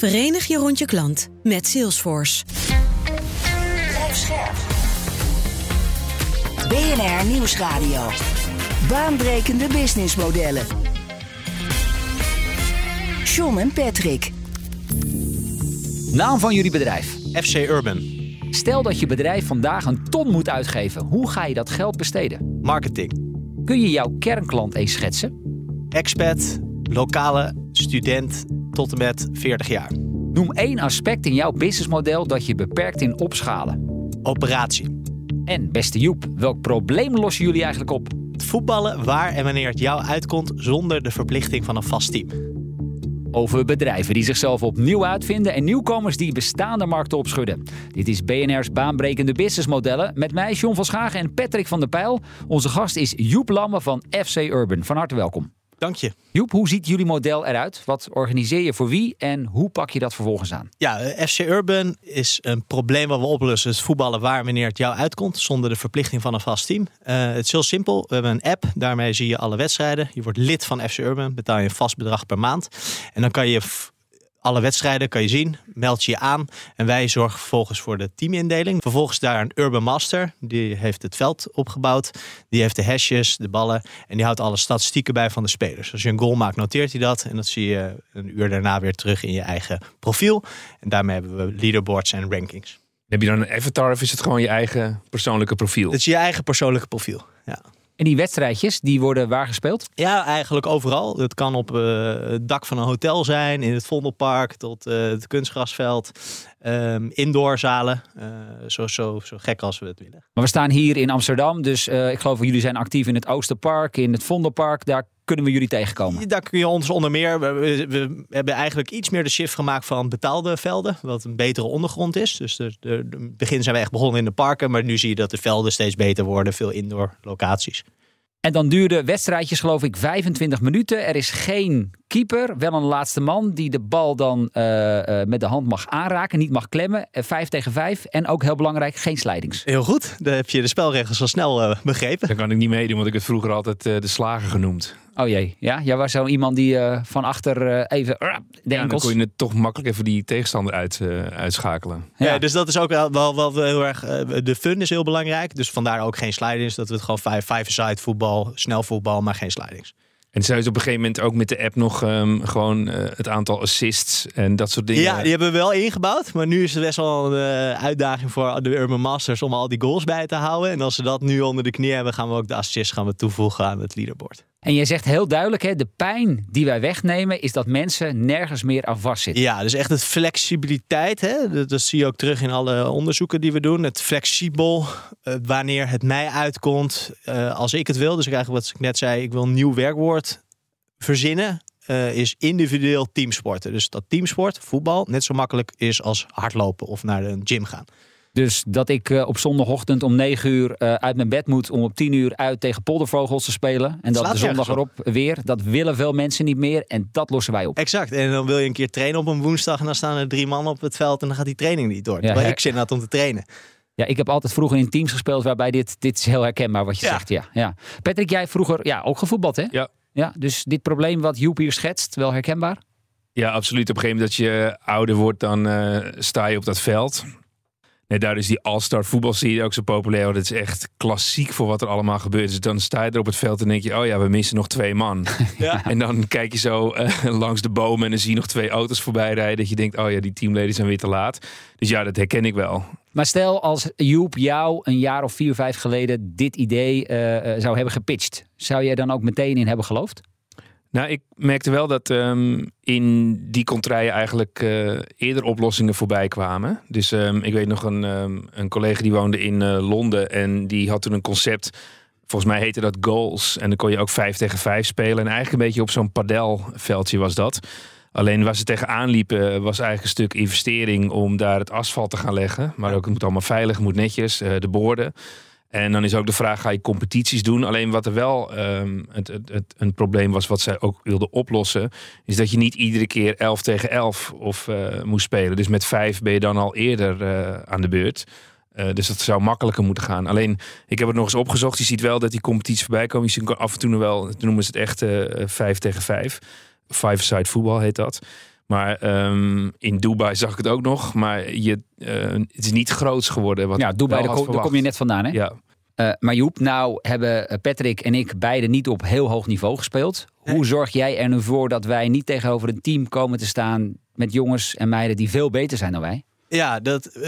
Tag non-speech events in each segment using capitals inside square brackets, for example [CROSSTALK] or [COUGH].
Verenig je rond je klant met Salesforce. BNR Nieuwsradio. Baanbrekende businessmodellen. John en Patrick. Naam van jullie bedrijf. FC Urban. Stel dat je bedrijf vandaag een ton moet uitgeven. Hoe ga je dat geld besteden? Marketing. Kun je jouw kernklant eens schetsen? Expat, lokale student tot en met 40 jaar. Noem één aspect in jouw businessmodel dat je beperkt in opschalen. Operatie. En beste Joep, welk probleem lossen jullie eigenlijk op? Het voetballen waar en wanneer het jou uitkomt zonder de verplichting van een vast team. Over bedrijven die zichzelf opnieuw uitvinden en nieuwkomers die bestaande markten opschudden. Dit is BNR's baanbrekende businessmodellen met mij, John van Schagen en Patrick van der Pijl. Onze gast is Joep Lamme van FC Urban. Van harte welkom. Dank je. Joep, hoe ziet jullie model eruit? Wat organiseer je voor wie en hoe pak je dat vervolgens aan? Ja, eh, FC Urban is een probleem wat we oplossen. Het voetballen waar wanneer het jou uitkomt, zonder de verplichting van een vast team. Uh, het is heel simpel. We hebben een app, daarmee zie je alle wedstrijden. Je wordt lid van FC Urban, betaal je een vast bedrag per maand. En dan kan je alle wedstrijden kan je zien, meld je je aan en wij zorgen vervolgens voor de teamindeling. Vervolgens daar een Urban Master, die heeft het veld opgebouwd, die heeft de hashes, de ballen en die houdt alle statistieken bij van de spelers. Als je een goal maakt, noteert hij dat en dat zie je een uur daarna weer terug in je eigen profiel. En daarmee hebben we leaderboards en rankings. Heb je dan een avatar of is het gewoon je eigen persoonlijke profiel? Het is je eigen persoonlijke profiel, ja. En die wedstrijdjes, die worden waar gespeeld? Ja, eigenlijk overal. Het kan op uh, het dak van een hotel zijn, in het Vondelpark tot uh, het kunstgrasveld, um, indoorzalen. Uh, zo, zo, zo gek als we het willen. Maar we staan hier in Amsterdam, dus ik geloof dat jullie zijn actief in het Oosterpark, in het Vondelpark. Daar kunnen we jullie tegenkomen? Daar kun je ons onder meer. We, we, hebben eigenlijk iets meer de shift gemaakt van betaalde velden. Wat een betere ondergrond is. Dus de, de, de begin zijn we echt begonnen in de parken. Maar nu zie je dat de velden steeds beter worden. Veel indoor locaties. En dan duurde wedstrijdjes geloof ik 25 minuten. Er is geen keeper, wel een laatste man die de bal dan uh, uh, met de hand mag aanraken, niet mag klemmen. Uh, vijf tegen vijf. En ook heel belangrijk, geen slijdings. Heel goed, dan heb je de spelregels al snel begrepen. Daar kan ik niet meedoen, want ik het vroeger altijd de slager genoemd. Oh jee, ja? Jij was zo iemand die van achter even de ja, dan kon je het toch makkelijk even die tegenstander uit, uitschakelen. Ja. ja. dus dat is ook wel, wel, wel heel erg... de fun is heel belangrijk. Dus vandaar ook geen slidings. Dat we het gewoon vijf, vijf side voetbal, snel voetbal, maar geen slidings. En zou je op een gegeven moment ook met de app nog um, gewoon uh, het aantal assists en dat soort dingen? Ja, die hebben we wel ingebouwd. Maar nu is het best wel een uh, uitdaging voor de Urban Masters om al die goals bij te houden. En als ze dat nu onder de knie hebben, gaan we ook de assists gaan we toevoegen aan het leaderboard. En jij zegt heel duidelijk, hè, de pijn die wij wegnemen is dat mensen nergens meer aan vastzitten. Ja, dus echt het flexibiliteit. Hè? Dat, dat zie je ook terug in alle onderzoeken die we doen. Het flexibel, uh, wanneer het mij uitkomt, uh, als ik het wil. Dus eigenlijk wat ik net zei, ik wil een nieuw werkwoord verzinnen. Uh, is individueel teamsporten. Dus dat teamsport, voetbal, net zo makkelijk is als hardlopen of naar een gym gaan. Dus dat ik uh, op zondagochtend om 9 uur uh, uit mijn bed moet om op 10 uur uit tegen poldervogels te spelen. En dat de zondag erop weer. Dat willen veel mensen niet meer en dat lossen wij op. Exact. En dan wil je een keer trainen op een woensdag en dan staan er drie mannen op het veld en dan gaat die training niet door. Ja, ik zin had om te trainen. Ja, ik heb altijd vroeger in teams gespeeld waarbij dit, dit is heel herkenbaar wat je ja. zegt. Ja, ja. Patrick, jij vroeger ja, ook gevoetbald hè? Ja. Ja. Dus dit probleem wat Joep hier schetst, wel herkenbaar? Ja, absoluut. Op een gegeven moment dat je ouder wordt, dan uh, sta je op dat veld. Nee, daar is die All-Star voetbalserie ook zo populair. Het is echt klassiek voor wat er allemaal gebeurt. Dus dan sta je er op het veld en denk je... oh ja, we missen nog twee man. [LAUGHS] Ja. En dan kijk je zo uh, langs de bomen en dan zie je nog twee auto's voorbij rijden. Dat je denkt, oh ja, die teamleden zijn weer te laat. Dus ja, dat herken ik wel. Maar stel als Joep jou een jaar of vier, vijf geleden... dit idee uh, zou hebben gepitcht. Zou jij dan ook meteen in hebben geloofd? Nou, ik merkte wel dat um, in die contraien eigenlijk uh, eerder oplossingen voorbij kwamen. Dus um, ik weet nog een, um, een collega die woonde in uh, Londen en die had toen een concept. Volgens mij heette dat goals. En dan kon je ook vijf tegen vijf spelen. En eigenlijk een beetje op zo'n padelveldje was dat. Alleen waar ze tegenaan liepen was eigenlijk een stuk investering om daar het asfalt te gaan leggen. Maar ook het moet allemaal veilig, het moet netjes, eh, de boorden. En dan is ook de vraag, ga je competities doen? Alleen wat er wel um, het, het, het, een probleem was, wat zij ook wilden oplossen, is dat je niet iedere keer 11 tegen 11 of, uh, moest spelen. Dus met vijf ben je dan al eerder uh, aan de beurt. Uh, dus dat zou makkelijker moeten gaan. Alleen, ik heb het nog eens opgezocht. Je ziet wel dat die competities voorbij komen. Je ziet af en toe wel, noemen ze het echt vijf tegen vijf. Five-side voetbal heet dat. Maar um, in Dubai zag ik het ook nog. Maar je, uh, het is niet groots geworden. Wat ja, Dubai, daar, kom, kom je net vandaan, hè? Ja. Uh, maar Joep, nou hebben Patrick en ik beide niet op heel hoog niveau gespeeld. Nee. Hoe zorg jij er nu voor dat wij niet tegenover een team komen te staan met jongens en meiden die veel beter zijn dan wij? Ja, dat, uh,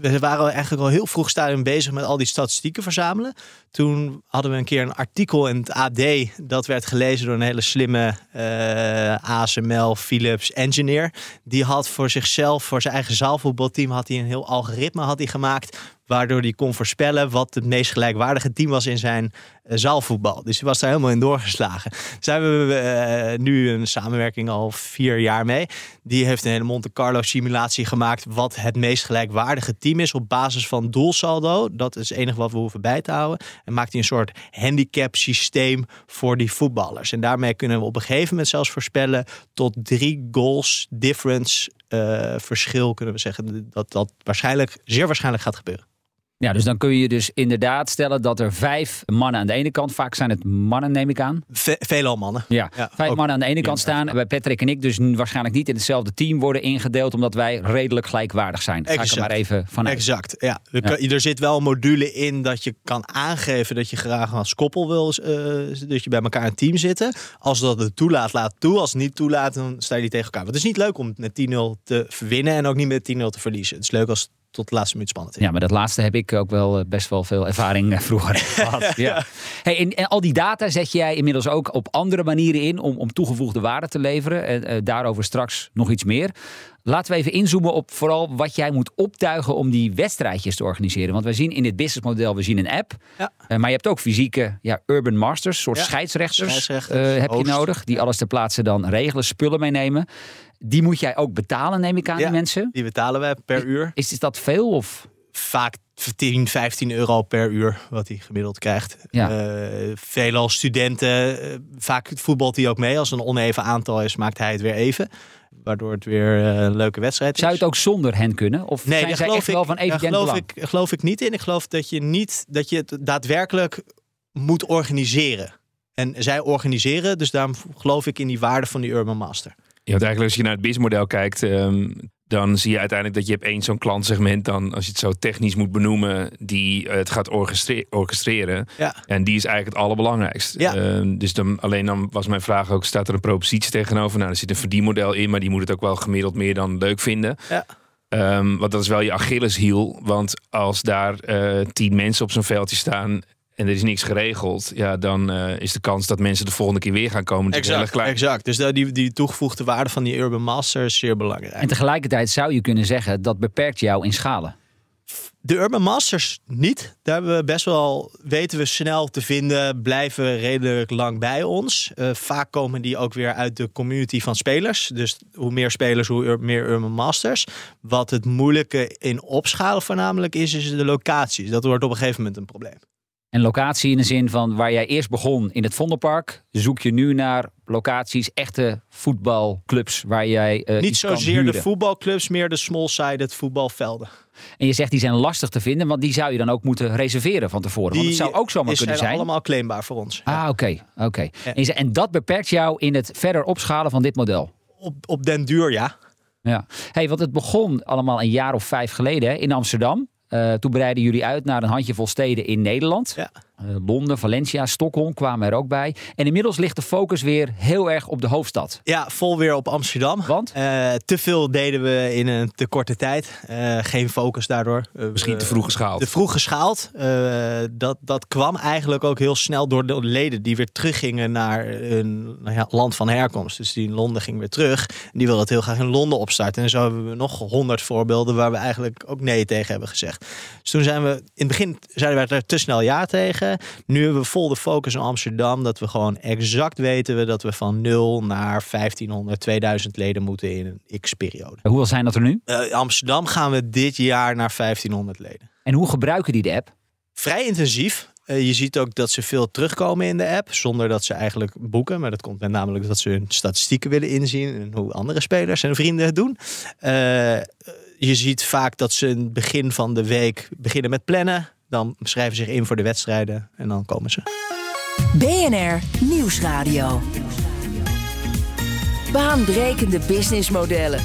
we waren eigenlijk al heel vroeg stadium bezig met al die statistieken verzamelen. Toen hadden we een keer een artikel in het AD. Dat werd gelezen door een hele slimme uh, ASML Philips engineer. Die had voor zichzelf, voor zijn eigen zaalvoetbalteam, had hij een heel algoritme had hij gemaakt. Waardoor hij kon voorspellen wat het meest gelijkwaardige team was in zijn uh, zaalvoetbal. Dus hij was daar helemaal in doorgeslagen. Daar hebben we uh, nu een samenwerking al vier jaar mee. Die heeft een hele Monte Carlo simulatie gemaakt. Wat het meest gelijkwaardige team is op basis van doelsaldo. Dat is het enige wat we hoeven bij te houden. En maakt hij een soort handicap systeem voor die voetballers. En daarmee kunnen we op een gegeven moment zelfs voorspellen tot drie goals difference uh, verschil kunnen we zeggen. Dat dat waarschijnlijk, zeer waarschijnlijk gaat gebeuren. Ja, dus dan kun je dus inderdaad stellen dat er vijf mannen aan de ene kant, vaak zijn het mannen neem ik aan. Ve veelal mannen. Ja, ja vijf mannen aan de ene kant staan. Bij Patrick en ik dus waarschijnlijk niet in hetzelfde team worden ingedeeld, omdat wij redelijk gelijkwaardig zijn. Exact. Ga ik er maar even vanuit. Exact, ja. ja. Er zit wel een module in dat je kan aangeven dat je graag als koppel wil, uh, dat je bij elkaar een team zitten. Als dat het toelaat, laat toe. Als het niet toelaat, dan sta je die tegen elkaar. Want het is niet leuk om met 10-0 te winnen en ook niet met 10-0 te verliezen. Het is leuk als tot de laatste minuut spannend. Ja, maar dat laatste heb ik ook wel best wel veel ervaring vroeger [LAUGHS] gehad. Ja. Hey, en, en, al die data zet jij inmiddels ook op andere manieren in om, om toegevoegde waarde te leveren. En uh, daarover straks nog iets meer. Laten we even inzoomen op vooral wat jij moet optuigen om die wedstrijdjes te organiseren. Want wij zien in dit businessmodel, we zien een app. Ja. Uh, maar je hebt ook fysieke ja, urban masters, soort ja. scheidsrechters, scheidsrechters uh, heb je nodig. Die alles ter plaatse dan regelen, spullen meenemen. Die moet jij ook betalen, neem ik aan, die mensen? die betalen wij per uur. Is, is dat veel? Of? Vaak 10, 15 euro per uur wat hij gemiddeld krijgt. Ja. Uh, veelal studenten, uh, vaak voetbalt hij ook mee. Als een oneven aantal is, maakt hij het weer even. Waardoor het weer uh, een leuke wedstrijd is. Zou het ook zonder hen kunnen? Of nee, zijn daar zij echt ik, wel van daar evident geloof belang? ik, geloof ik niet in. Ik geloof dat je, niet, dat je het daadwerkelijk moet organiseren. En zij organiseren, dus daarom geloof ik in die waarde van die Urban Master. Ja, want eigenlijk als je naar het BIS-model kijkt, um, dan zie je uiteindelijk dat je hebt één zo'n klantsegment dan, als je het zo technisch moet benoemen, die het gaat orchestre orchestreren. Ja. En die is eigenlijk het allerbelangrijkste. Ja. Um, dus dan, alleen dan was mijn vraag ook, staat er een propositie tegenover? Nou, er zit een verdienmodel in, maar die moet het ook wel gemiddeld meer dan leuk vinden. Ja. Um, want dat is wel je Achilleshiel. Want als daar uh, tien mensen op zo'n veldje staan en er is niks geregeld, ja, dan uh, is de kans dat mensen de volgende keer weer gaan komen exact, heel klein. Exact. Dus die, die toegevoegde waarde van die Urban Master is zeer belangrijk. En tegelijkertijd zou je kunnen zeggen dat beperkt jou in schalen. De Urban Masters niet. Daar hebben we best wel, weten we snel te vinden, blijven redelijk lang bij ons. Uh, vaak komen die ook weer uit de community van spelers. Dus hoe meer spelers, hoe meer Urban Masters. Wat het moeilijke in opschalen voornamelijk is, is de locaties. Dat wordt op een gegeven moment een probleem. En locatie in de zin van waar jij eerst begon in het Vondelpark, zoek je nu naar locaties, echte voetbalclubs waar jij uh, niet zozeer de voetbalclubs, meer de small-sided voetbalvelden. En je zegt die zijn lastig te vinden, want die zou je dan ook moeten reserveren van tevoren. Die want het zou ook zomaar is, kunnen zijn. allemaal claimbaar voor ons. Ah, oké, oké. Okay. Ja. En, en dat beperkt jou in het verder opschalen van dit model. Op, op den duur, ja. Ja. Hey, want het begon allemaal een jaar of vijf geleden hè, in Amsterdam. Uh, toen breiden jullie uit naar een handjevol steden in Nederland. Ja. Uh, Londen, Valencia, Stockholm kwamen er ook bij. En inmiddels ligt de focus weer heel erg op de hoofdstad. Ja, vol weer op Amsterdam. Want? Uh, te veel deden we in een te korte tijd. geen focus daardoor. Misschien te vroeg geschaald. Te vroeg geschaald. dat, dat kwam eigenlijk ook heel snel door de leden die weer teruggingen naar hun nou ja, land van herkomst. Dus die in Londen ging weer terug. En die wilden het heel graag in Londen opstarten. En zo hebben we nog honderd voorbeelden waar we eigenlijk ook nee tegen hebben gezegd. Dus toen zijn we, in het begin zeiden wij er te snel ja tegen. Zeggen. Nu hebben we vol de focus in Amsterdam. Dat we gewoon exact weten we dat we van 0 naar 1500, 2000 leden moeten in een x-periode. Hoeveel zijn dat er nu? Uh, Amsterdam gaan we dit jaar naar 1500 leden. En hoe gebruiken die de app? Vrij intensief. Uh, je ziet ook dat ze veel terugkomen in de app, zonder dat ze eigenlijk boeken. Maar dat komt met namelijk dat ze hun statistieken willen inzien en hoe andere spelers en vrienden het doen. Uh, je ziet vaak dat ze in het begin van de week beginnen met plannen. Dan schrijven ze zich in voor de wedstrijden en dan komen ze. BNR Nieuwsradio. Baanbrekende businessmodellen.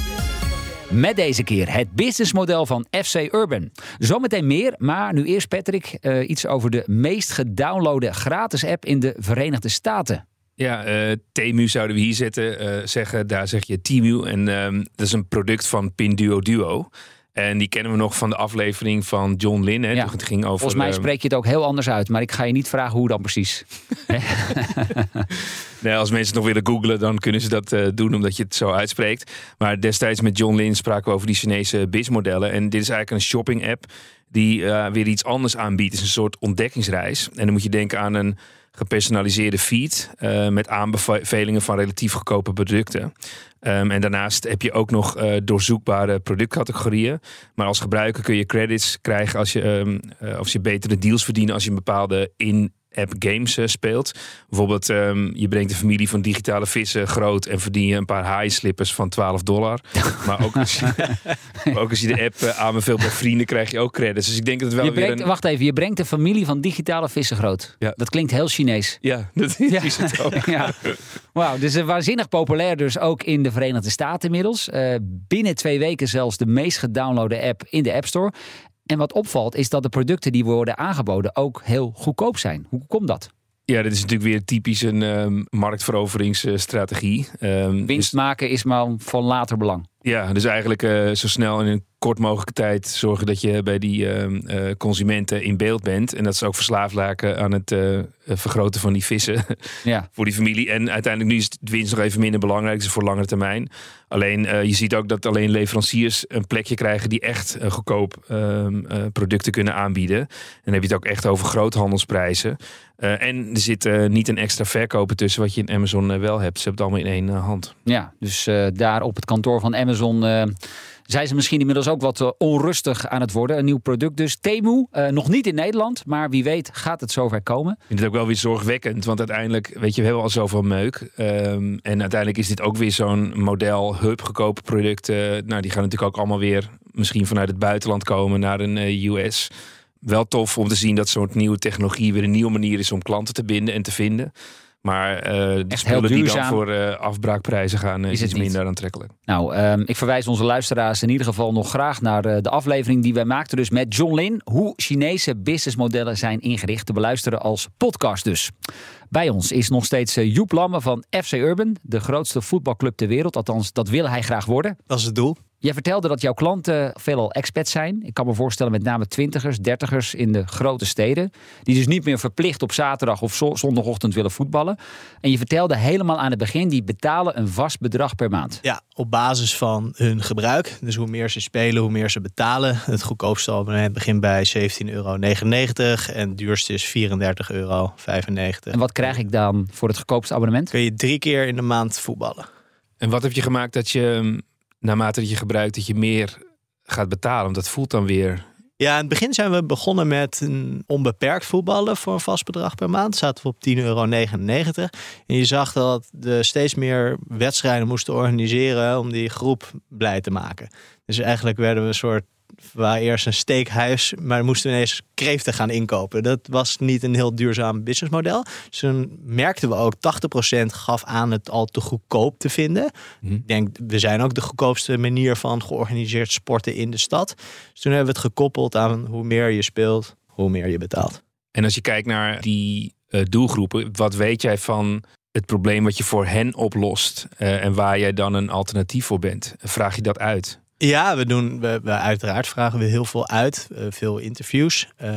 Met deze keer het businessmodel van FC Urban. Zometeen meer, maar nu eerst Patrick, uh, iets over de meest gedownloade gratis app in de Verenigde Staten. Ja, uh, Temu zouden we hier zetten, uh, zeggen. Daar zeg je Temu. En uh, dat is een product van Pinduo Duo. En die kennen we nog van de aflevering van John Lynn. Hè? Ja. Het ging over, Volgens mij spreek je het ook heel anders uit. Maar ik ga je niet vragen hoe dan precies. [LAUGHS] nee, als mensen het nog willen googlen, dan kunnen ze dat uh, doen omdat je het zo uitspreekt. Maar destijds met John Lynn spraken we over die Chinese BIS-modellen. En dit is eigenlijk een shopping-app die uh, weer iets anders aanbiedt. Het is een soort ontdekkingsreis. En dan moet je denken aan een gepersonaliseerde feed uh, met aanbevelingen van relatief goedkope producten. Um, en daarnaast heb je ook nog uh, doorzoekbare productcategorieën. Maar als gebruiker kun je credits krijgen als je, um, als je betere deals verdient als je een bepaalde in app games uh, speelt. Bijvoorbeeld, um, je brengt een familie van digitale vissen groot en verdien je een paar haai slippers van 12 dollar. [LAUGHS] maar, ook als je, [LAUGHS] ook als je de app uh, aanbeveelt bij vrienden, krijg je ook credits. Dus ik denk dat het wel je brengt, weer een... Wacht even, je brengt een familie van digitale vissen groot. Ja. Dat klinkt heel Chinees. Ja, dat Ja. is het ook. [LAUGHS] ja. Wauw, dus uh, waanzinnig populair dus ook in de Verenigde Staten inmiddels. Binnen twee weken zelfs de meest gedownloade app in de App Store. En wat opvalt is dat de producten die worden aangeboden ook heel goedkoop zijn. Hoe komt dat? Ja, dit is natuurlijk weer typisch een um, marktveroveringsstrategie. Um, Winst maken is maar van later belang. Ja, dus eigenlijk uh, zo snel in een kort mogelijke tijd zorgen dat je bij die uh, uh, consumenten in beeld bent. En dat ze ook verslaafd raken aan het vergroten van die vissen [LAUGHS] ja. voor die familie. En uiteindelijk nu is het winst nog even minder belangrijk, is voor langere termijn. Alleen je ziet ook dat alleen leveranciers een plekje krijgen die echt goedkoop ehm, producten kunnen aanbieden. En dan heb je het ook echt over groothandelsprijzen. Uh, en er zit uh, niet een extra verkoper tussen wat je in Amazon uh, wel hebt. Ze hebben het allemaal in één hand. Ja, dus daar op het kantoor van Amazon zijn ze misschien inmiddels ook wat onrustig aan het worden. Een nieuw product dus. Temu, nog niet in Nederland, maar wie weet gaat het zover komen. Ik vind het ook wel weer zorgwekkend, want uiteindelijk, weet je, we hebben al zoveel meuk. Um, en uiteindelijk is dit ook weer zo'n model hub goedkope producten. nou, die gaan natuurlijk ook allemaal weer misschien vanuit het buitenland komen naar een US wel tof om te zien dat zo'n nieuwe technologie weer een nieuwe manier is om klanten te binden en te vinden. Maar uh, de Echt die dan duurzaam. voor uh, afbraakprijzen gaan, uh, Is iets minder aantrekkelijk. Nou, um, ik verwijs onze luisteraars in ieder geval nog graag naar uh, de aflevering die wij maakten. Dus met John Lin. Hoe Chinese businessmodellen zijn ingericht te beluisteren als podcast dus. Bij ons is nog steeds uh, Joep Lamme van FC Urban. De grootste voetbalclub ter wereld. Althans, dat wil hij graag worden. Dat is het doel. Jij vertelde dat jouw klanten veelal expats zijn. Ik kan me voorstellen met name twintigers, dertigers in de grote steden. Die dus niet meer verplicht op zaterdag of zondagochtend willen voetballen. En je vertelde helemaal aan het begin, die betalen een vast bedrag per maand. Ja, op basis van hun gebruik. Dus hoe meer ze spelen, hoe meer ze betalen. Het goedkoopste abonnement begint bij 17,99 euro. En het duurste is 34,95 euro. En wat krijg ik dan voor het goedkoopste abonnement? Kun je drie keer in de maand voetballen. En wat heb je gemaakt dat je, naarmate dat je gebruikt, dat je meer gaat betalen? Want dat voelt dan weer... Ja, in het begin zijn we begonnen met een onbeperkt voetballen voor een vast bedrag per maand. Zaten we op 10,99 euro. En je zag dat we steeds meer wedstrijden moesten organiseren om die groep blij te maken. Dus eigenlijk werden we een soort waar eerst een steekhuis, maar moesten we ineens kreeften gaan inkopen. Dat was niet een heel duurzaam businessmodel. Dus toen merkten we ook 80% gaf aan het al te goedkoop te vinden. Mhm. Ik denk, we zijn ook de goedkoopste manier van georganiseerd sporten in de stad. Dus toen hebben we het gekoppeld aan hoe meer je speelt, hoe meer je betaalt. En als je kijkt naar die uh, doelgroepen, wat weet jij van het probleem wat je voor hen oplost uh, en waar jij dan een alternatief voor bent? Vraag je dat uit? Ja, we doen, we, uiteraard vragen we heel veel uit. Uh, veel interviews. Uh,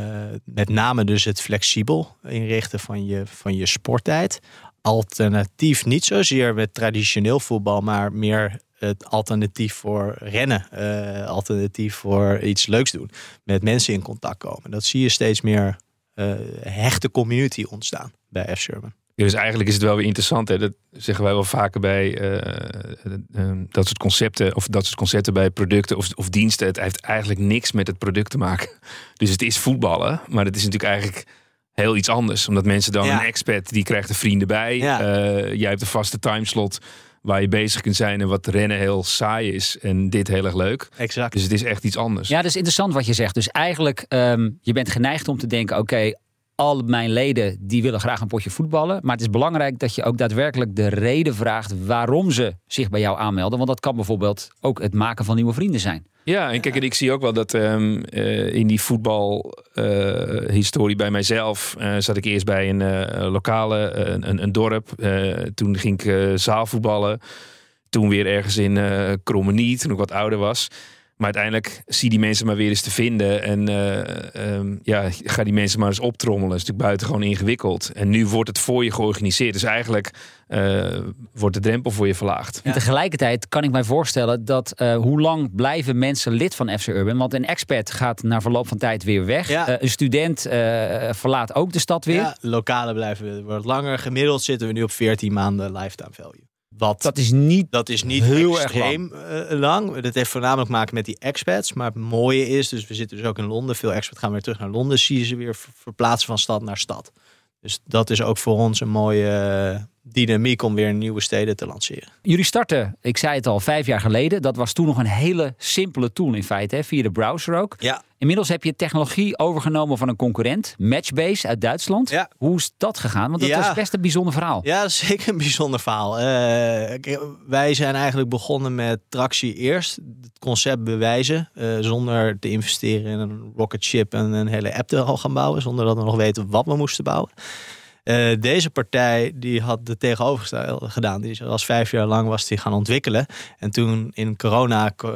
met name dus het flexibel inrichten van je, van je sporttijd. Alternatief niet zozeer met traditioneel voetbal, maar meer het alternatief voor rennen. Uh, alternatief voor iets leuks doen. Met mensen in contact komen. Dat zie je steeds meer eh, hechte community ontstaan bij FC Urban. Ja, dus eigenlijk is het wel weer interessant. Hè? Dat zeggen wij wel vaker bij eh, eh, eh, dat soort concepten. Of dat soort concepten bij producten of, of diensten. Het heeft eigenlijk niks met het product te maken. [LAUGHS] Dus het is voetballen. Maar het is natuurlijk eigenlijk heel iets anders. Omdat mensen dan Ja. een expert, die krijgt er vrienden bij. Ja. Eh, jij hebt een vaste timeslot waar je bezig kunt zijn. En wat rennen heel saai is. En dit heel erg leuk. Exact. Dus het is echt iets anders. Ja, dat is interessant wat je zegt. Dus eigenlijk, ehm, je bent geneigd om te denken, oké, al mijn leden die willen graag een potje voetballen. Maar het is belangrijk dat je ook daadwerkelijk de reden vraagt waarom ze zich bij jou aanmelden. Want dat kan bijvoorbeeld ook het maken van nieuwe vrienden zijn. Ja, en kijk, en ik zie ook wel dat ehm, eh, in die voetbalhistorie bij mijzelf eh, zat ik eerst bij een eh, lokale, eh, een, een dorp. Eh, toen ging ik eh, zaalvoetballen. Toen weer ergens in eh Krommenie, toen ik wat ouder was. Maar uiteindelijk zie die mensen maar weer eens te vinden. En eh, ehm, ja, ga die mensen maar eens optrommelen. Dat is natuurlijk buitengewoon ingewikkeld. En nu wordt het voor je georganiseerd. Dus eigenlijk eh, wordt de drempel voor je verlaagd. En tegelijkertijd kan ik mij voorstellen dat eh, hoe lang blijven mensen lid van FC Urban? Want een expert gaat na verloop van tijd weer weg. Ja. Een student eh, verlaat ook de stad weer. Ja, lokale blijven wat langer. Gemiddeld zitten we nu op 14 maanden lifetime value. Wat Dat is niet Dat is niet Heel erg extreem eh, lang. Dat heeft voornamelijk te maken met die expats. Maar het mooie is, dus we zitten dus ook in Londen. Veel expats gaan weer terug naar Londen. Zie je ze weer ver- verplaatsen van stad naar stad. Dus dat is ook voor ons een mooie eh, dynamiek om weer nieuwe steden te lanceren. Jullie starten, ik zei het al, vijf jaar geleden. Dat was toen nog een hele simpele tool in feite, hè, via de browser ook. Ja. Inmiddels heb je technologie overgenomen van een concurrent, Matchbase uit Duitsland. Ja. Hoe is dat gegaan? Want dat Ja. was best een bijzonder verhaal. Ja, is [LAUGHS] zeker een bijzonder verhaal. Eh, wij zijn eigenlijk begonnen met tractie eerst. Het concept bewijzen. eh, zonder te investeren in een rocket ship en een hele app te al gaan bouwen. Zonder dat we nog weten wat we moesten bouwen. Eh, deze partij die had de tegenovergestelde gedaan. Die was vijf jaar lang was die gaan ontwikkelen. En toen in corona eh,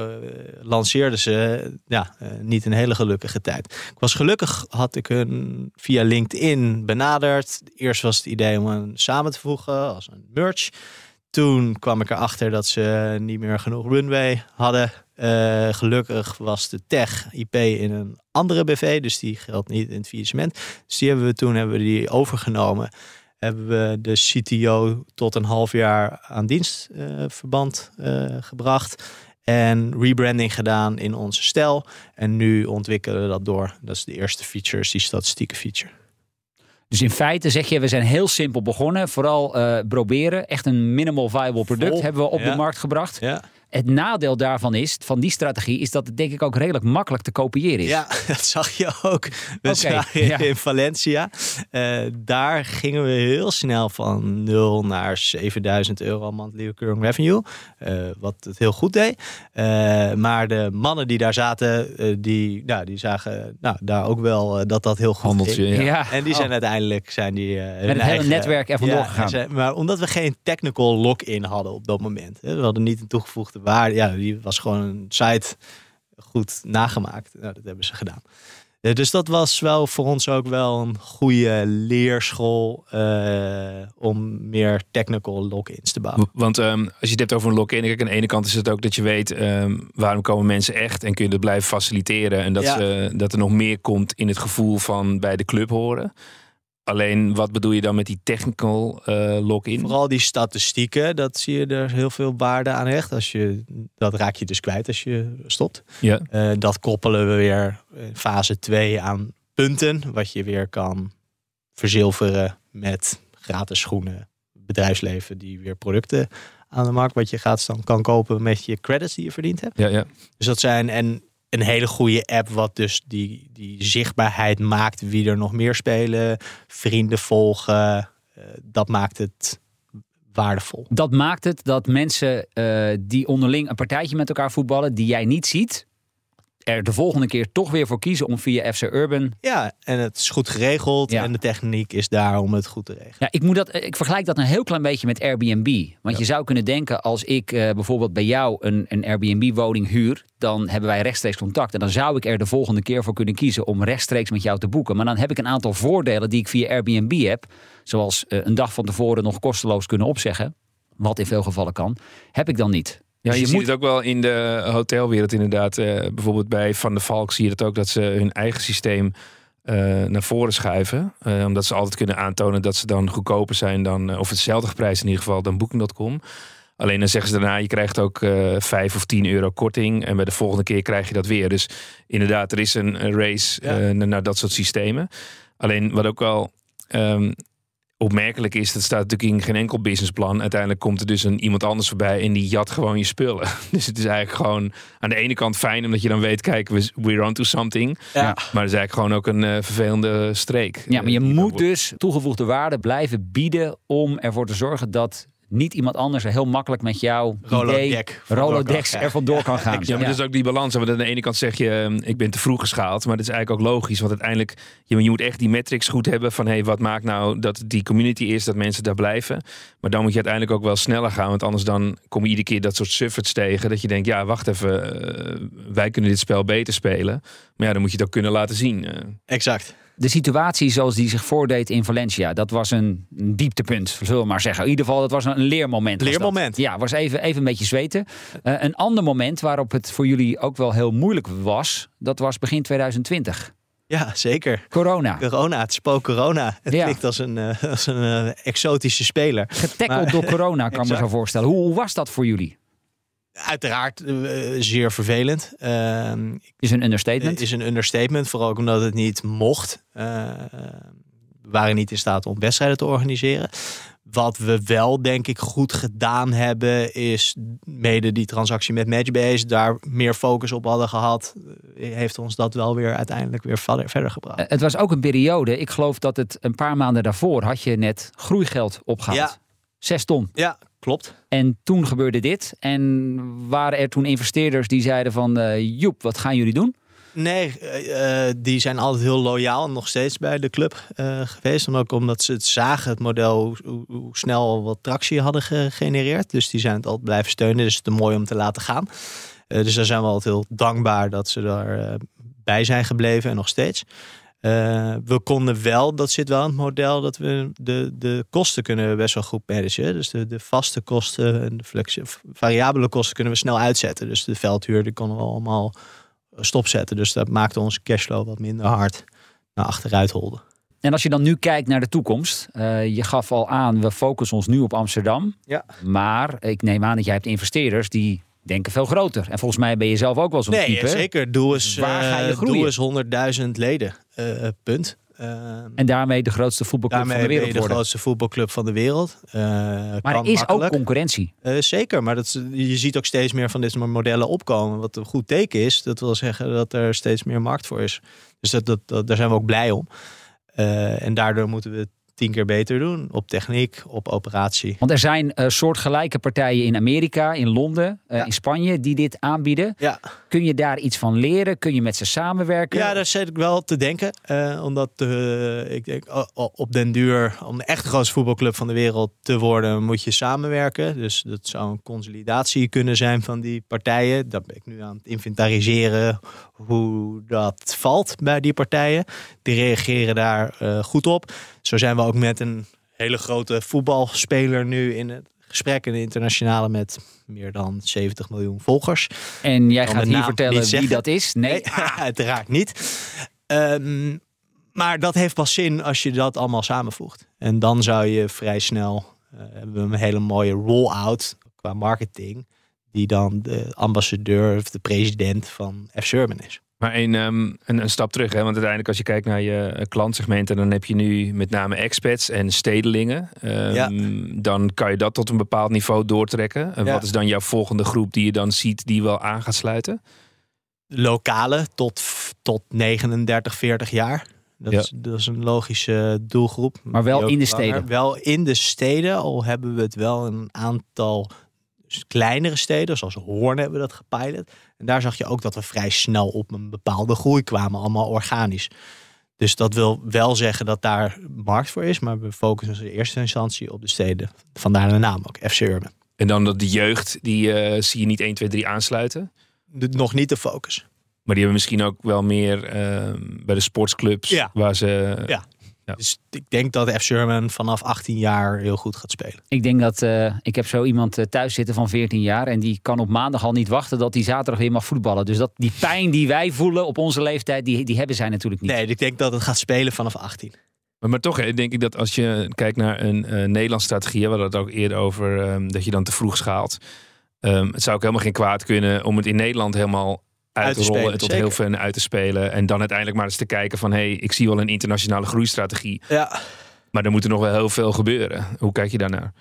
lanceerden ze ja, eh, niet een hele gelukkige tijd. Ik was gelukkig, had ik hun via LinkedIn benaderd. Eerst was het idee om hen samen te voegen als een merch. Toen kwam ik erachter dat ze niet meer genoeg runway hadden. Eh, gelukkig was de tech IP in een andere BV, dus die geldt niet in het faillissement. Dus die hebben we toen hebben we die overgenomen. Hebben we de CTO tot een half jaar aan dienstverband eh, gebracht. En rebranding gedaan in onze stijl. En nu ontwikkelen we dat door. Dat is de eerste feature, die statistieke feature. Dus in feite zeg je, we zijn heel simpel begonnen. Vooral eh, proberen. Echt een minimal viable product Vol, hebben we op ja. de markt gebracht. Ja. Het nadeel daarvan is, van die strategie, is dat het denk ik ook redelijk makkelijk te kopiëren is. Ja, [LAUGHS] dat zag je ook. We ja. in Valencia. Eh, daar gingen we heel snel van 0 naar 7000 euro monthly recurring revenue. eh, wat het heel goed deed. Eh, maar de mannen die daar zaten, die, nou, die zagen nou, daar ook wel dat dat heel goed Handeltje, ging. ja. En die zijn Oh. uiteindelijk zijn die, hun het hele netwerk ervan Ja, doorgegaan. zijn- maar omdat we geen technical lock-in hadden op dat moment. Hè, we hadden niet een toegevoegde waarde. Ja, die was gewoon een site goed nagemaakt. Nou, dat hebben ze gedaan. Eh, dus dat was wel voor ons ook wel een goede leerschool eh, om meer technical lock-ins te bouwen. Want ehm, als je het hebt over een lock-in, kijk, aan de ene kant is het ook dat je weet ehm, waarom komen mensen echt en kun je dat blijven faciliteren. En dat, Ja. ze, dat er nog meer komt in het gevoel van bij de club horen. Alleen, wat bedoel je dan met die technical eh lock-in? Vooral die statistieken, dat zie je er heel veel waarde aan hecht. Als je, dat raak je dus kwijt als je stopt. Ja. Eh, dat koppelen we weer fase 2 aan punten, wat je weer kan verzilveren met gratis schoenen, bedrijfsleven die weer producten aan de markt, wat je gaat dan kan kopen met je credits die je verdiend hebt. Ja, ja. Dus dat zijn en een hele goede app, wat dus die, die zichtbaarheid maakt wie er nog meer spelen, vrienden volgen. eh, dat maakt het waardevol. Dat maakt het dat mensen eh, die onderling een partijtje met elkaar voetballen, die jij niet ziet, er de volgende keer toch weer voor kiezen om via FC Urban. Ja, en het is goed geregeld Ja. en de techniek is daar om het goed te regelen. Ja, ik, moet dat, ik vergelijk dat een heel klein beetje met Airbnb. Want je zou kunnen denken, als ik eh, bijvoorbeeld bij jou een, een Airbnb-woning huur, dan hebben wij rechtstreeks contact. En dan zou ik er de volgende keer voor kunnen kiezen om rechtstreeks met jou te boeken. Maar dan heb ik een aantal voordelen die ik via Airbnb heb. Zoals eh, een dag van tevoren nog kosteloos kunnen opzeggen. Wat in veel gevallen kan. Heb ik dan niet. Ja, Dus je, je ziet moet- het ook wel in de hotelwereld inderdaad. Eh, bijvoorbeeld bij Van der Valk zie je dat ook dat ze hun eigen systeem eh, naar voren schuiven. Eh, omdat ze altijd kunnen aantonen dat ze dan goedkoper zijn dan, of hetzelfde geprijsd in ieder geval, dan Booking.com. Alleen dan zeggen ze daarna, je krijgt ook eh 5 of 10 euro korting. En bij de volgende keer krijg je dat weer. Dus inderdaad, er is een, race Ja. naar, naar dat soort systemen. Alleen wat ook wel ehm, opmerkelijk is, dat staat natuurlijk in geen enkel businessplan. Uiteindelijk komt er dus een, iemand anders voorbij en die jat gewoon je spullen. [LAUGHS] Dus het is eigenlijk gewoon aan de ene kant fijn, omdat je dan weet, kijk, we- we're on to something. Ja. Maar het is eigenlijk gewoon ook een eh, vervelende streek. Ja, maar je Eh, moet dus toegevoegde waarde blijven bieden om ervoor te zorgen dat niet iemand anders er heel makkelijk met jouw Rolodex Rolodex kan. er vandoor kan [LAUGHS] gaan. Ja, maar dat is ook die balans. Want aan de ene kant zeg je, ehm, ik ben te vroeg geschaald. Maar dat is eigenlijk ook logisch. Want uiteindelijk, je, je moet echt die metrics goed hebben. Van, hey, wat maakt nou dat die community is, dat mensen daar blijven. Maar dan moet je uiteindelijk ook wel sneller gaan. Want anders dan kom je iedere keer dat soort sufferts tegen. Dat je denkt, ja, wacht even. eh, wij kunnen dit spel beter spelen. Maar ja, dan moet je het ook kunnen laten zien. eh. Exact. De situatie zoals die zich voordeed in Valencia, dat was een, dieptepunt, zullen we maar zeggen. In ieder geval, dat was een leermoment. was. Leermoment. Ja, was even, even een beetje zweten. Eh, een ander moment waarop het voor jullie ook wel heel moeilijk was, dat was begin 2020. Ja, zeker. Corona. Corona, het spook corona. Het Ja. klinkt als een, eh, als een eh, exotische speler. Getackeld door corona, [LAUGHS] kan me Exact. zo voorstellen. Hoe, hoe was dat voor jullie? Uiteraard eh, zeer vervelend. Ehm, Is een understatement. is een understatement, vooral ook omdat het niet mocht. Eh, we waren niet in staat om wedstrijden te organiseren. Wat we wel, denk ik, goed gedaan hebben, is mede die transactie met Matchbase, daar meer focus op hadden gehad, eh, heeft ons dat wel weer uiteindelijk weer verder, gebracht. Het was ook een periode, ik geloof dat het een paar maanden daarvoor had je net groeigeld opgehaald. Ja. Zes ton. Ja, klopt. En toen gebeurde dit. En waren er toen investeerders die zeiden van... eh, Joep, wat gaan jullie doen? Nee, eh, eh, die zijn altijd heel loyaal en nog steeds bij de club eh, geweest. En ook omdat ze het zagen, het model, hoe, hoe, snel wat tractie hadden gegenereerd. Dus die zijn het altijd blijven steunen. Dus het is te mooi om te laten gaan. Eh, dus daar zijn we altijd heel dankbaar dat ze daar eh, bij zijn gebleven en nog steeds. Eh, we konden wel, dat zit wel in het model, dat we de, de kosten kunnen best wel goed managen. Dus de, de vaste kosten en de variabele kosten kunnen we snel uitzetten. Dus de veldhuur, die konden we allemaal stopzetten. Dus dat maakte onze cashflow wat minder hard naar achteruit holde. En als je dan nu kijkt naar de toekomst. eh, je gaf al aan, we focussen ons nu op Amsterdam. Ja. Maar ik neem aan dat jij hebt investeerders die denken veel groter. En volgens mij ben je zelf ook wel zo'n Nee, type. zeker. Doe eens, Waar ga je eh, groeien? doe eens 100.000 leden. Eh, punt. Ehm, En daarmee de grootste voetbalclub van de wereld de grootste voetbalclub van de wereld. Eh, Maar er is makkelijk. ook concurrentie. Eh, zeker, maar dat, je ziet ook steeds meer van dit soort modellen opkomen. Wat een goed teken is, dat wil zeggen dat er steeds meer markt voor is. Dus dat, dat, dat- daar zijn we ook blij om. Eh, en daardoor moeten we het tien keer beter doen. Op techniek, op operatie. Want er zijn eh, soortgelijke partijen in Amerika, in Londen, Ja. in Spanje die dit aanbieden. Ja, Kun je daar iets van leren? Kun je met ze samenwerken? ja daar zit ik wel te denken. Eh, omdat ik denk, op den duur, om de echt grootste voetbalclub van de wereld te worden, moet je samenwerken. Dus dat zou een consolidatie kunnen zijn van die partijen. Dat ben ik nu aan het inventariseren hoe dat valt bij die partijen. Die reageren daar goed op. Zo zijn we ook met een hele grote voetbalspeler nu in het gesprek. Een internationale met meer dan 70 miljoen volgers. En jij gaat hier naam vertellen niet wie dat is? Nee. [LAUGHS] uiteraard niet. Ehm, maar dat heeft pas zin als je dat allemaal samenvoegt. En dan zou je vrij snel eh, hebben we een hele mooie roll-out qua marketing. Die dan de ambassadeur of de president van F. Sherman is. Maar een, ehm, een, een stap terug, hè? want uiteindelijk als je kijkt naar je eh, klantsegmenten, dan heb je nu met name expats en stedelingen. Ehm, Ja. Dan kan je dat tot een bepaald niveau doortrekken. En Ja. wat is dan jouw volgende groep die je dan ziet die wel aan gaat sluiten? Lokale tot, tot 39, 40 jaar. Dat, Ja. is, dat is een logische doelgroep. Maar wel in de steden. Wel in de steden, al hebben we het wel een aantal kleinere steden, zoals Hoorn hebben we dat gepilot. En daar zag je ook dat we vrij snel op een bepaalde groei kwamen, allemaal organisch. Dus dat wil wel zeggen dat daar markt voor is, maar we focussen ons in eerste instantie op de steden. Vandaar de naam ook, FC Urban. En dan dat de jeugd, die eh, zie je niet 1, 2, 3 aansluiten. De- nog niet de focus. Maar die hebben misschien ook wel meer ehm, bij de sportsclubs. Ja. Waar ze, Ja. Ja. Dus ik denk dat F. Sherman vanaf 18 jaar heel goed gaat spelen. Ik denk dat uh, ik heb zo iemand uh, thuis zitten van 14 jaar. En die kan op maandag al niet wachten dat hij zaterdag weer mag voetballen. Dus dat, die pijn die wij voelen op onze leeftijd, die, die hebben zij natuurlijk niet. Nee, ik denk dat het gaat spelen vanaf 18. Maar, maar toch denk ik dat als je kijkt naar een uh, Nederlandse strategie, we hadden het ook eerder over um, dat je dan te vroeg schaalt. Um, het zou ook helemaal geen kwaad kunnen om het in Nederland helemaal uit, te rollen tot heel ver uit te spelen. En dan uiteindelijk maar eens te kijken van hé, hey, ik zie wel een internationale groeistrategie. Ja. Maar er moet er nog wel heel veel gebeuren. Hoe kijk je daarnaar?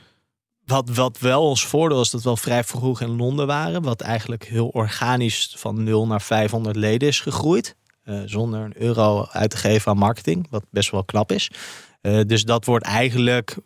Wat, wat wel ons voordeel is dat we al vrij vroeg in Londen waren. Wat eigenlijk heel organisch van 0 naar 500 leden is gegroeid. Uh, zonder een euro uit te geven aan marketing. Wat best wel knap is. Uh, dus dat wordt eigenlijk,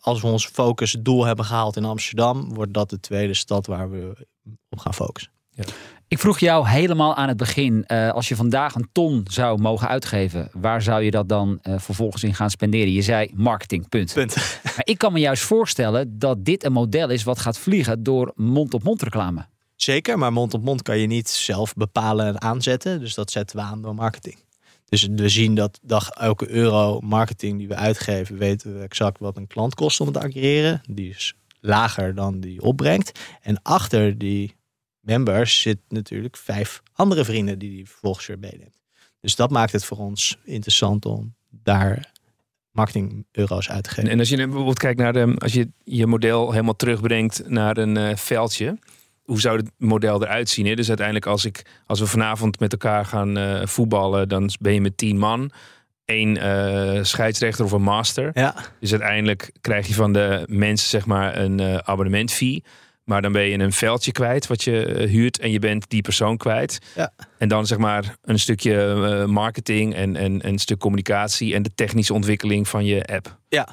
als we ons focus doel hebben gehaald in Amsterdam, wordt dat de tweede stad waar we op gaan focussen. Ja. Ik vroeg jou helemaal aan het begin, uh, als je vandaag een ton zou mogen uitgeven, waar zou je dat dan uh, vervolgens in gaan spenderen? Je zei marketing, punt. punt. [LAUGHS] Maar ik kan me juist voorstellen dat dit een model is wat gaat vliegen door mond-op-mond reclame. Zeker, maar mond-op-mond -mond kan je niet zelf bepalen en aanzetten. Dus dat zetten we aan door marketing. Dus we zien dat dag elke euro marketing die we uitgeven, weten we exact wat een klant kost om te acquireren. Die is lager dan die opbrengt. En achter die members zit natuurlijk vijf andere vrienden die die vervolgens weer meeneemt. Dus dat maakt het voor ons interessant om daar marketing euro's uit te geven. En als je bijvoorbeeld kijkt naar de, als je je model helemaal terugbrengt naar een uh, veldje. Hoe zou het model eruit zien? Hè? Dus uiteindelijk als, ik, als we vanavond met elkaar gaan uh, voetballen, dan ben je met tien man. Eén uh, scheidsrechter of een master. Ja. Dus uiteindelijk krijg je van de mensen zeg maar een uh, abonnementfee. Maar dan ben je een veldje kwijt wat je uh, huurt en je bent die persoon kwijt. Ja. En dan zeg maar een stukje uh, marketing en, en, en een stuk communicatie en de technische ontwikkeling van je app. Ja.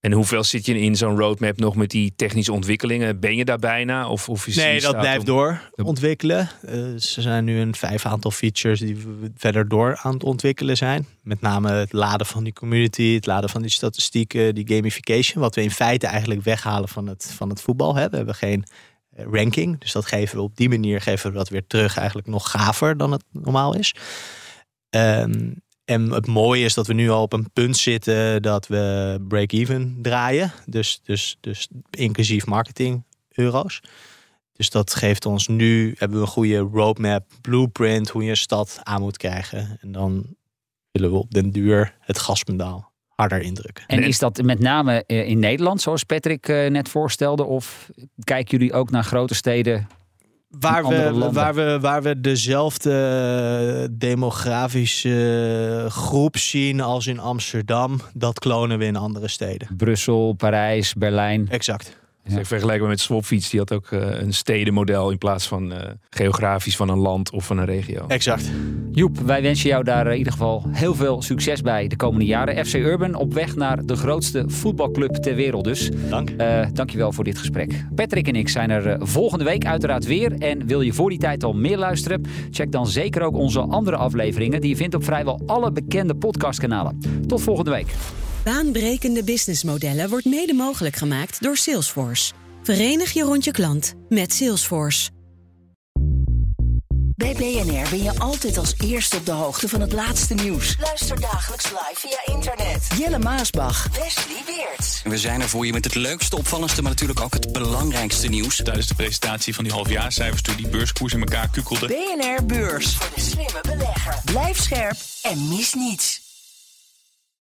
En hoeveel zit je in zo'n roadmap nog met die technische ontwikkelingen? Ben je daar bijna? Of, of is nee, dat blijft door ontwikkelen. Uh, ze zijn nu een vijf aantal features die we verder door aan het ontwikkelen zijn. Met name het laden van die community, het laden van die statistieken, die gamification. Wat we in feite eigenlijk weghalen van het, van het voetbal. Hè. We hebben geen uh, ranking, dus dat geven we op die manier geven we dat weer terug eigenlijk nog gaver dan het normaal is. Um, en het mooie is dat we nu al op een punt zitten dat we break-even draaien. Dus, dus, dus inclusief marketing euro's. Dus dat geeft ons nu, hebben we een goede roadmap, blueprint, hoe je een stad aan moet krijgen. En dan willen we op den duur het gaspedaal harder indrukken. En is dat met name in Nederland, zoals Patrick net voorstelde? Of kijken jullie ook naar grote steden Waar we, waar, we, waar we dezelfde demografische groep zien als in Amsterdam, dat klonen we in andere steden. Brussel, Parijs, Berlijn. Exact. Ja. Vergelijkbaar met Swapfiets, die had ook uh, een stedenmodel in plaats van uh, geografisch van een land of van een regio. Exact. Joep, wij wensen jou daar in ieder geval heel veel succes bij de komende jaren. FC Urban op weg naar de grootste voetbalclub ter wereld dus. Dank. Uh, dankjewel voor dit gesprek. Patrick en ik zijn er volgende week uiteraard weer. En wil je voor die tijd al meer luisteren? Check dan zeker ook onze andere afleveringen die je vindt op vrijwel alle bekende podcastkanalen. Tot volgende week. Baanbrekende businessmodellen wordt mede mogelijk gemaakt door Salesforce. Verenig je rond je klant met Salesforce. Bij BNR ben je altijd als eerste op de hoogte van het laatste nieuws. Luister dagelijks live via internet. Jelle Maasbach. Wesley Weert. We zijn er voor je met het leukste, opvallendste, maar natuurlijk ook het belangrijkste nieuws. Tijdens de presentatie van die halfjaarcijfers toen die beurskoers in elkaar kukkelde. BNR Beurs. Voor de slimme belegger. Blijf scherp en mis niets.